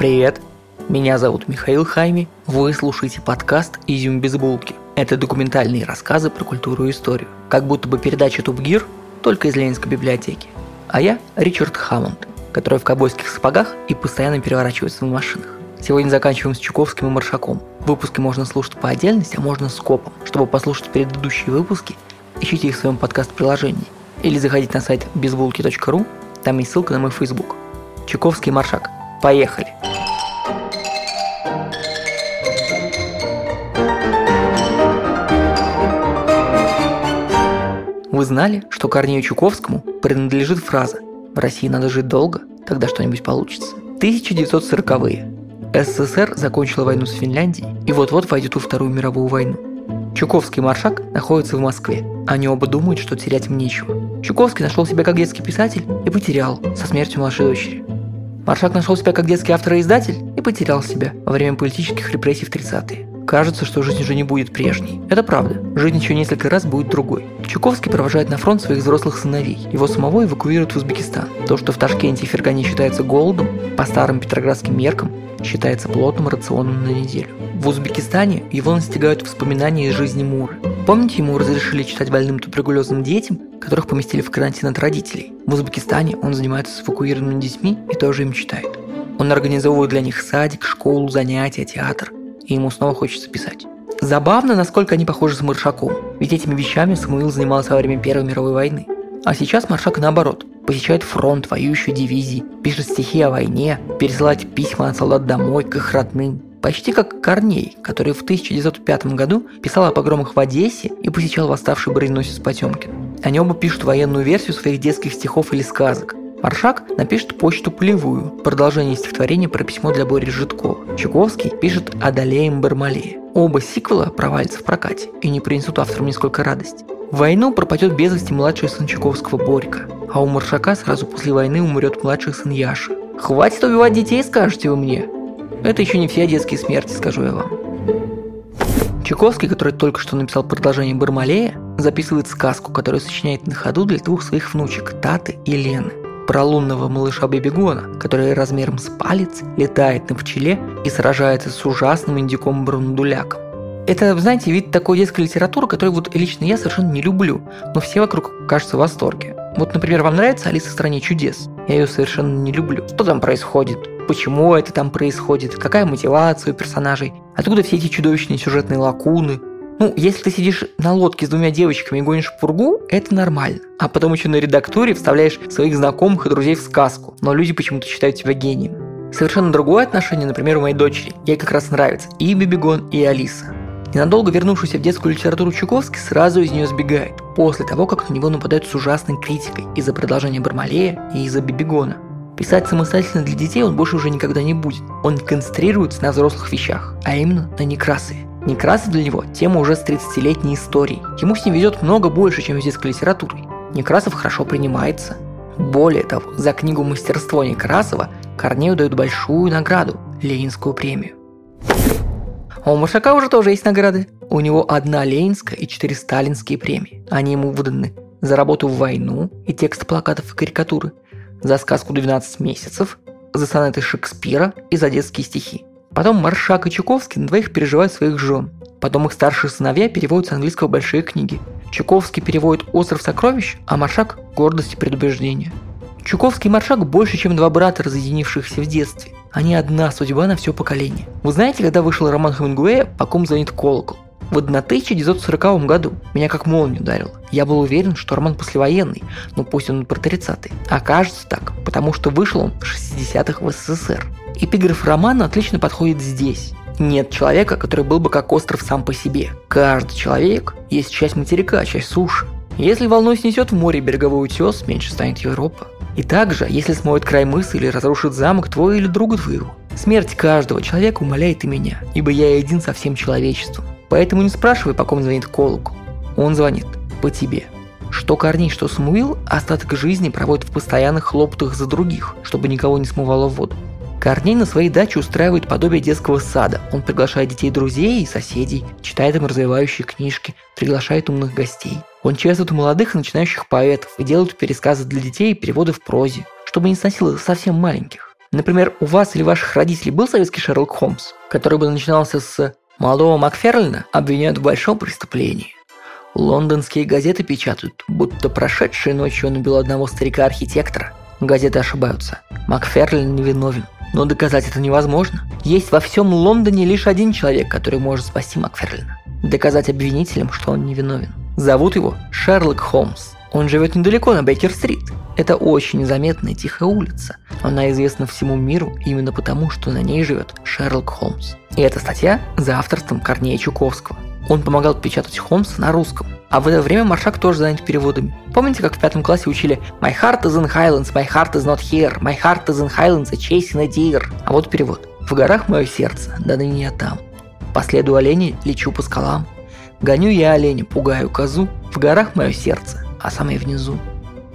Привет, меня зовут Михаил Хайми, вы слушаете подкаст «Изюм без булки». Это документальные рассказы про культуру и историю, как будто бы передача Топ Гир, только из Ленинской библиотеки. А я Ричард Хаммонд, который в ковбойских сапогах и постоянно переворачивается в машинах. Сегодня заканчиваем с Чуковским и Маршаком. Выпуски можно слушать по отдельности, а можно скопом. Чтобы послушать предыдущие выпуски, ищите их в своем подкаст-приложении. Или заходите на сайт безбулки.ру, там есть ссылка на мой Facebook. Чуковский и Маршак. Поехали! Вы знали, что Корнею Чуковскому принадлежит фраза «В России надо жить долго, тогда что-нибудь получится». 1940-е. СССР закончила войну с Финляндией и вот-вот войдет во Вторую мировую войну. Чуковский Маршак находятся в Москве. Они оба думают, что терять им нечего. Чуковский нашел себя как детский писатель и потерял со смертью младшей дочери. Маршак нашел себя как детский автор и издатель и потерял себя во время политических репрессий в 30-е. Кажется, что жизнь уже не будет прежней. Это правда. Жизнь еще несколько раз будет другой. Чуковский провожает на фронт своих взрослых сыновей. Его самого эвакуируют в Узбекистан. То, что в Ташкенте и Фергане считается голодом, по старым петроградским меркам считается плотным рационом на неделю. В Узбекистане его настигают воспоминания из жизни Муры. Помните, ему разрешили читать больным туберкулезным детям, которых поместили в карантин от родителей? В Узбекистане он занимается с эвакуированными детьми и тоже им читает. Он организовывает для них садик, школу, занятия, театр и ему снова хочется писать. Забавно, насколько они похожи с Маршаком, ведь этими вещами Самуил занимался во время Первой мировой войны. А сейчас Маршак наоборот, посещает фронт, воюющую дивизии, пишет стихи о войне, пересылает письма от солдат домой, к их родным. Почти как Корней, который в 1905 году писал о погромах в Одессе и посещал восставший броненосец Потемкин. Они оба пишут военную версию своих детских стихов или сказок, Маршак напишет почту полевую, продолжение стихотворения про письмо для Бори Житкова. Чуковский пишет «Одолеем Бармалея». Оба сиквела провалятся в прокате и не принесут авторам нисколько радости. В войну пропадет без вести младший сын Чуковского Борька, а у Маршака сразу после войны умрет младший сын Яша. «Хватит убивать детей, скажете вы мне?» Это еще не все детские смерти, скажу я вам. Чуковский, который только что написал продолжение Бармалея, записывает сказку, которую сочиняет на ходу для двух своих внучек Таты и Лены про лунного малыша Бибигона, который размером с палец летает на пчеле и сражается с ужасным индиком Брундуляком. Это, знаете, вид такой детской литературы, которую вот лично я совершенно не люблю, но все вокруг кажутся в восторге. Вот, например, вам нравится «Алиса в стране чудес»? Я ее совершенно не люблю. Что там происходит? Почему это там происходит? Какая мотивация у персонажей? Откуда все эти чудовищные сюжетные лакуны? Ну, если ты сидишь на лодке с двумя девочками и гонишь пургу, это нормально. А потом еще на редактуре вставляешь своих знакомых и друзей в сказку. Но люди почему-то считают тебя гением. Совершенно другое отношение, например, у моей дочери. Ей как раз нравится и Бибигон, и Алиса. Ненадолго вернувшийся в детскую литературу Чуковский сразу из нее сбегает, после того, как на него нападают с ужасной критикой из-за продолжения Бармалея и из-за Бибигона. Писать самостоятельно для детей он больше уже никогда не будет. Он концентрируется на взрослых вещах, а именно на Некрасове. Некрасов для него – тема уже с 30-летней историей. Ему с ним везет много больше, чем с детской литературой. Некрасов хорошо принимается. Более того, за книгу «Мастерство Некрасова» Корнею дают большую награду – Ленинскую премию. А у Машака уже тоже есть награды. У него одна Ленинская и четыре сталинские премии. Они ему выданы за работу в войну и текст плакатов и карикатуры, за сказку «12 месяцев», за сонеты Шекспира и за детские стихи. Потом Маршак и Чуковский на двоих переживают своих жен. Потом их старшие сыновья переводят с английского большие книги. Чуковский переводит «Остров сокровищ», а Маршак – «Гордость и предубеждение». Чуковский и Маршак больше, чем два брата, разъединившихся в детстве. Они одна судьба на все поколение. Вы знаете, когда вышел роман Хемингуэя «По ком звонит колокол»? В 1940 году меня как молнию ударило. Я был уверен, что роман послевоенный, но пусть он про 30-е. А кажется так, потому что вышел он в 60-х в СССР. Эпиграф романа отлично подходит здесь. Нет человека, который был бы как остров сам по себе. Каждый человек есть часть материка, часть суши. Если волной снесет в море береговой утес, меньше станет Европа. И также, если смоет край мыса или разрушит замок твой или друга твоего. Смерть каждого человека умоляет и меня, ибо я един со всем человечеством. Поэтому не спрашивай, по ком звонит колокол. Он звонит по тебе. Что Корней, что Самуил остаток жизни проводят в постоянных хлопотах за других, чтобы никого не смывало в воду. Корней на своей даче устраивает подобие детского сада. Он приглашает детей друзей и соседей, читает им развивающие книжки, приглашает умных гостей. Он чествует молодых и начинающих поэтов и делает пересказы для детей и переводы в прозе, чтобы не сносило совсем маленьких. Например, у вас или ваших родителей был советский Шерлок Холмс, который бы начинался с «Молодого Макферлина обвиняют в большом преступлении». Лондонские газеты печатают, будто прошедшей ночью он убил одного старика-архитектора. Газеты ошибаются. Макферлин невиновен. Но доказать это невозможно. Есть во всем Лондоне лишь один человек, который может спасти Макферлина. Доказать обвинителям, что он невиновен. Зовут его Шерлок Холмс. Он живет недалеко на Бейкер-стрит. Это очень заметная тихая улица. Она известна всему миру именно потому, что на ней живет Шерлок Холмс. И эта статья за авторством Корнея Чуковского. Он помогал печатать Холмса на русском. А в это время Маршак тоже занят переводами. Помните, как в пятом классе учили «My heart is in Highlands, my heart is not here, my heart is in Highlands, a chasing a deer». А вот перевод. «В горах мое сердце, да ныне я там. По следу оленя лечу по скалам. Гоню я оленя, пугаю козу, в горах мое сердце, а самое внизу.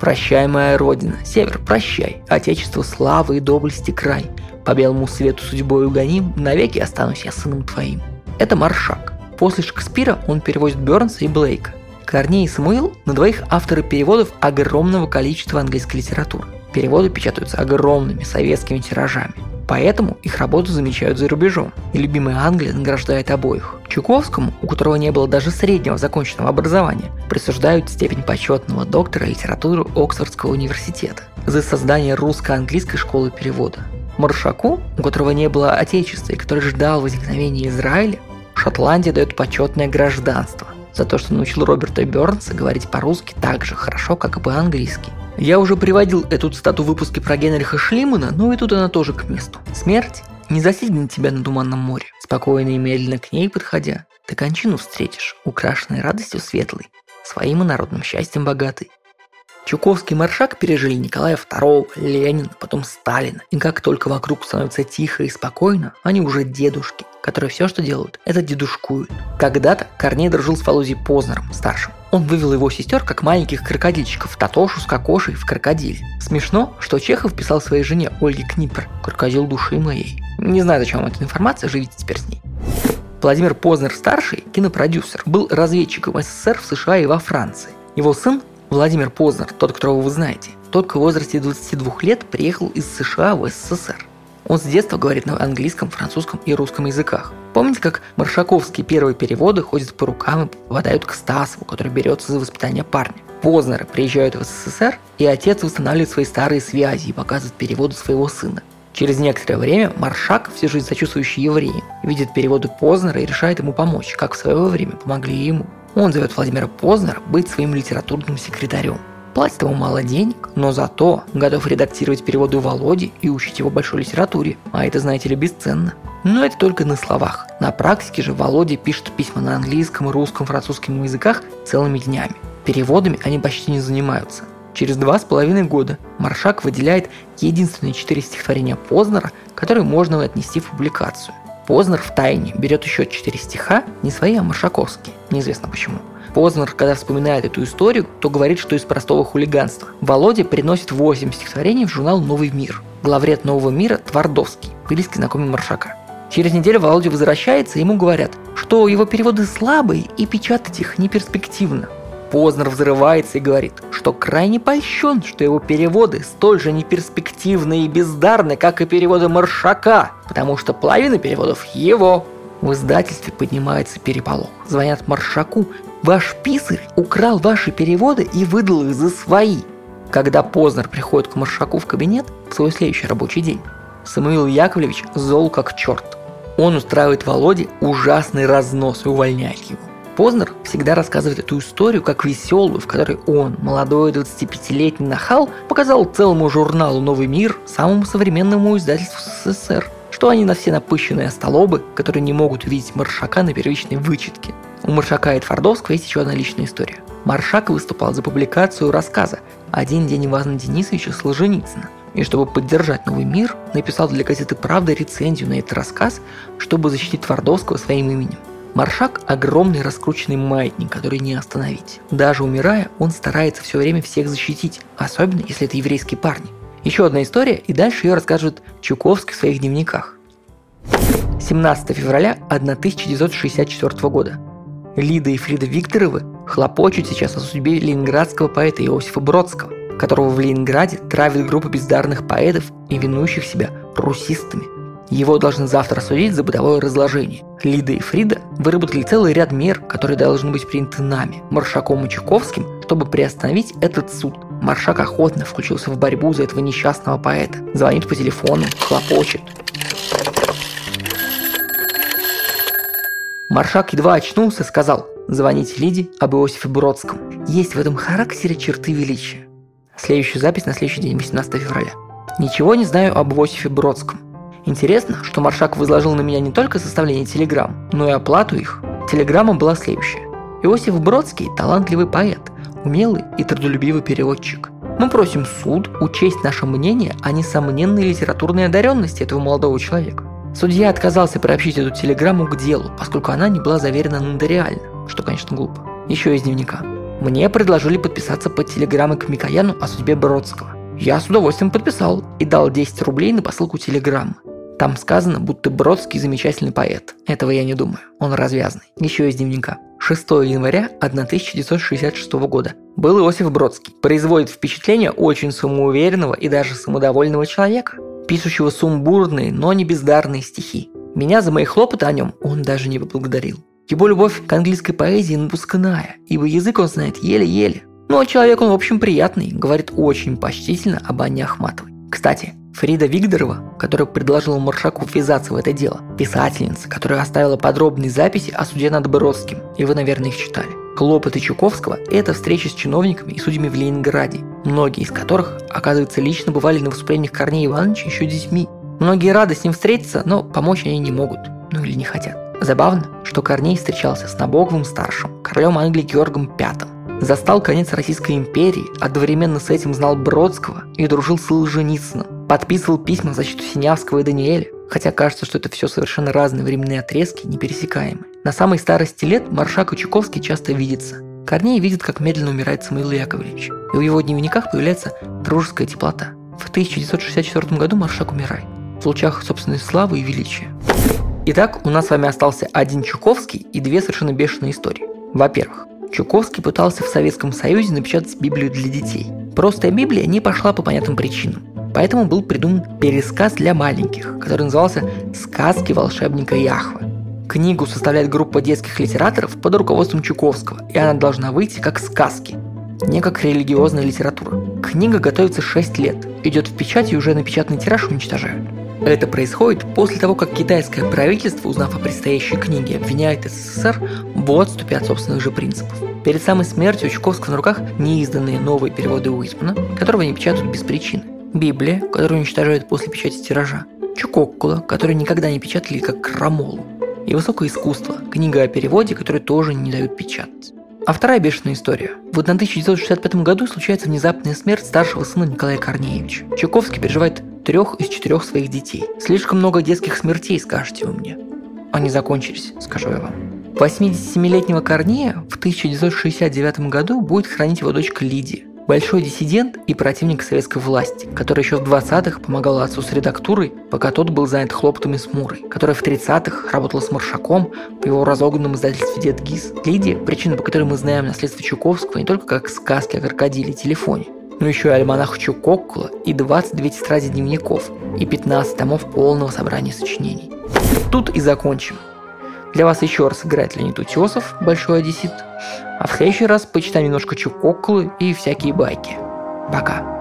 Прощай, моя родина, север, прощай, отечество славы и доблести край. По белому свету судьбою гоним, навеки останусь я сыном твоим. Это Маршак. После Шекспира он переводит Бернса и Блейка. Корней и Самуил на двоих авторы переводов огромного количества английской литературы. Переводы печатаются огромными советскими тиражами. Поэтому их работу замечают за рубежом, и любимая Англия награждает обоих. Чуковскому, у которого не было даже среднего законченного образования, присуждают степень почетного доктора литературы Оксфордского университета за создание русско-английской школы перевода. Маршаку, у которого не было отечества и который ждал возникновения Израиля, Шотландия дает почетное гражданство за то, что научил Роберта Бернса говорить по-русски так же хорошо, как и по-английски. Я уже приводил эту цитату в выпуске про Генриха Шлимана, но и тут она тоже к месту. Смерть не застигнет тебя на туманном море. Спокойно и медленно к ней подходя, ты кончину встретишь, украшенной радостью светлой, своим и народным счастьем богатой. Чуковский и Маршак пережили Николая II, Ленина, потом Сталина. И как только вокруг становится тихо и спокойно, они уже дедушки, которые все, что делают, это дедушкуют. Когда-то Корней дружил с Володей Познером, старшим. Он вывел его сестер как маленьких крокодильчиков, Татошу с Кокошей в крокодиле. Смешно, что Чехов писал своей жене Ольге Книпер «Крокодил души моей». Не знаю, зачем вам эта информация, живите теперь с ней. Владимир Познер-старший, кинопродюсер, был разведчиком СССР в США и во Франции. Его сын Владимир Познер, тот, которого вы знаете, только в возрасте 22 лет приехал из США в СССР. Он с детства говорит на английском, французском и русском языках. Помните, как маршаковские первые переводы ходят по рукам и попадают к Стасову, который берется за воспитание парня? Познеры приезжают в СССР, и отец восстанавливает свои старые связи и показывает переводы своего сына. Через некоторое время Маршак, всю жизнь сочувствующий евреям, видит переводы Познера и решает ему помочь, как в свое время помогли ему. Он зовет Владимира Познера быть своим литературным секретарем. Платит ему мало денег, но зато готов редактировать переводы Володи и учить его большой литературе. А это, знаете ли, бесценно. Но это только на словах. На практике же Володя пишет письма на английском, русском, французском языках целыми днями. Переводами они почти не занимаются. Через два с половиной года Маршак выделяет единственные четыре стихотворения Познера, которые можно отнести в публикацию. Познер в тайне берет еще четыре стиха, не свои, а маршаковские, неизвестно почему – Познер, когда вспоминает эту историю, то говорит, что из простого хулиганства. Володя приносит 8 стихотворений в журнал «Новый мир». Главред «Нового мира» Твардовский, близкий знакомый Маршака. Через неделю Володя возвращается, и ему говорят, что его переводы слабые и печатать их неперспективно. Познер взрывается и говорит, что крайне польщен, что его переводы столь же неперспективны и бездарны, как и переводы Маршака, потому что половина переводов его. В издательстве поднимается переполох. Звонят Маршаку Ваш писарь украл ваши переводы и выдал их за свои. Когда Познер приходит к Маршаку в кабинет в свой следующий рабочий день, Самуил Яковлевич зол как черт. Он устраивает Володе ужасный разнос и увольняет его. Познер всегда рассказывает эту историю как веселую, в которой он, молодой 25-летний нахал, показал целому журналу «Новый мир», самому современному издательству СССР, что они на все напыщенные столобы, которые не могут увидеть Маршака на первичной вычетке – у Маршака и Твардовского есть еще одна личная история. Маршак выступал за публикацию рассказа «Один день Ивана Денисовича Солженицына», и чтобы поддержать новый мир, написал для газеты «Правда» рецензию на этот рассказ, чтобы защитить Твардовского своим именем. Маршак – огромный раскрученный маятник, который не остановить. Даже умирая, он старается все время всех защитить, особенно если это еврейские парни. Еще одна история, и дальше ее расскажет Чуковский в своих дневниках. 17 февраля 1964 года. Лида и Фрида Викторовы хлопочут сейчас о судьбе ленинградского поэта Иосифа Бродского, которого в Ленинграде травит группа бездарных поэтов, именующих себя русистами. Его должны завтра судить за бытовое разложение. Лида и Фрида выработали целый ряд мер, которые должны быть приняты нами, Маршаком и Чуковским, чтобы приостановить этот суд. Маршак охотно включился в борьбу за этого несчастного поэта. Звонит по телефону, хлопочет. Маршак едва очнулся сказал «Звоните Лиде об Иосифе Бродском. Есть в этом характере черты величия». Следующая запись на следующий день, 18 февраля. Ничего не знаю об Иосифе Бродском. Интересно, что Маршак возложил на меня не только составление телеграмм, но и оплату их. Телеграмма была следующая. Иосиф Бродский – талантливый поэт, умелый и трудолюбивый переводчик. Мы просим суд учесть наше мнение о несомненной литературной одаренности этого молодого человека. Судья отказался приобщить эту телеграмму к делу, поскольку она не была заверена нотариально, что, конечно, глупо. Еще из дневника. Мне предложили подписаться под телеграммой к Микояну о судьбе Бродского. Я с удовольствием подписал и дал 10 рублей на посылку телеграммы. Там сказано, будто Бродский замечательный поэт. Этого я не думаю. Он развязный. Еще из дневника. 6 января 1966 года. Был Иосиф Бродский. Производит впечатление очень самоуверенного и даже самодовольного человека, пишущего сумбурные, но не бездарные стихи. Меня за мои хлопоты о нем он даже не поблагодарил. Его любовь к английской поэзии напускная, ибо язык он знает еле-еле. Ну а человек он, в общем, приятный, говорит очень почтительно об Анне Ахматовой. Кстати, Фрида Вигдорова, которая предложила Маршаку ввязаться в это дело, писательница, которая оставила подробные записи о суде над Бродским, и вы, наверное, их читали. Хлопоты Чуковского – это встречи с чиновниками и судьями в Ленинграде, многие из которых, оказывается, лично бывали на выступлениях Корнея Ивановича еще детьми. Многие рады с ним встретиться, но помочь они не могут, ну или не хотят. Забавно, что Корней встречался с Набоковым старшим, королем Англии Георгом V, застал конец Российской империи, одновременно с этим знал Бродского и дружил с Солженицыным, подписывал письма в защиту Синявского и Даниэля, хотя кажется, что это все совершенно разные временные отрезки, непересекаемые. На самой старости лет Маршак и Чуковский часто видятся. Корней видит, как медленно умирает Самуил Яковлевич, и в его дневниках появляется дружеская теплота. В 1964 году Маршак умирает, в лучах собственной славы и величия. Итак, у нас с вами остался один Чуковский и две совершенно бешеные истории. Во-первых, Чуковский пытался в Советском Союзе напечатать Библию для детей. Простая Библия не пошла по понятным причинам. Поэтому был придуман пересказ для маленьких, который назывался «Сказки волшебника Яхвы». Книгу составляет группа детских литераторов под руководством Чуковского, и она должна выйти как сказки, не как религиозная литература. Книга готовится 6 лет, идет в печать и уже напечатанный тираж уничтожают. Это происходит после того, как китайское правительство, узнав о предстоящей книге, обвиняет СССР в отступе от собственных же принципов. Перед самой смертью у Чуковского на руках неизданные новые переводы Уитмана, которого они печатают без причины. Библия, которую уничтожают после печати тиража, Чукоккула, которую никогда не печатали как крамолу, и высокое искусство, книга о переводе, которую тоже не дают печатать. А вторая бешеная история. В 1965 году случается внезапная смерть старшего сына Николая Корнеевича. Чуковский переживает трех из четырех своих детей. Слишком много детских смертей, скажете вы мне. Они закончились, скажу я вам. 87-летнего Корнея в 1969 году будет хранить его дочка Лидия большой диссидент и противник советской власти, который еще в 20-х помогал отцу с редактурой, пока тот был занят хлопотами с Мурой, который в 30-х работал с Маршаком в его разогнанном издательстве «Дед Гиз». Лидия – причина, по которой мы знаем наследство Чуковского не только как сказки о крокодиле и телефоне, но еще и альманах Чукоккула и 22 тетради дневников и 15 томов полного собрания сочинений. Тут и закончим. Для вас еще раз играет Леонид Утесов, Большой Одессит, а в следующий раз почитаем немножко Чукокклы и всякие байки. Пока.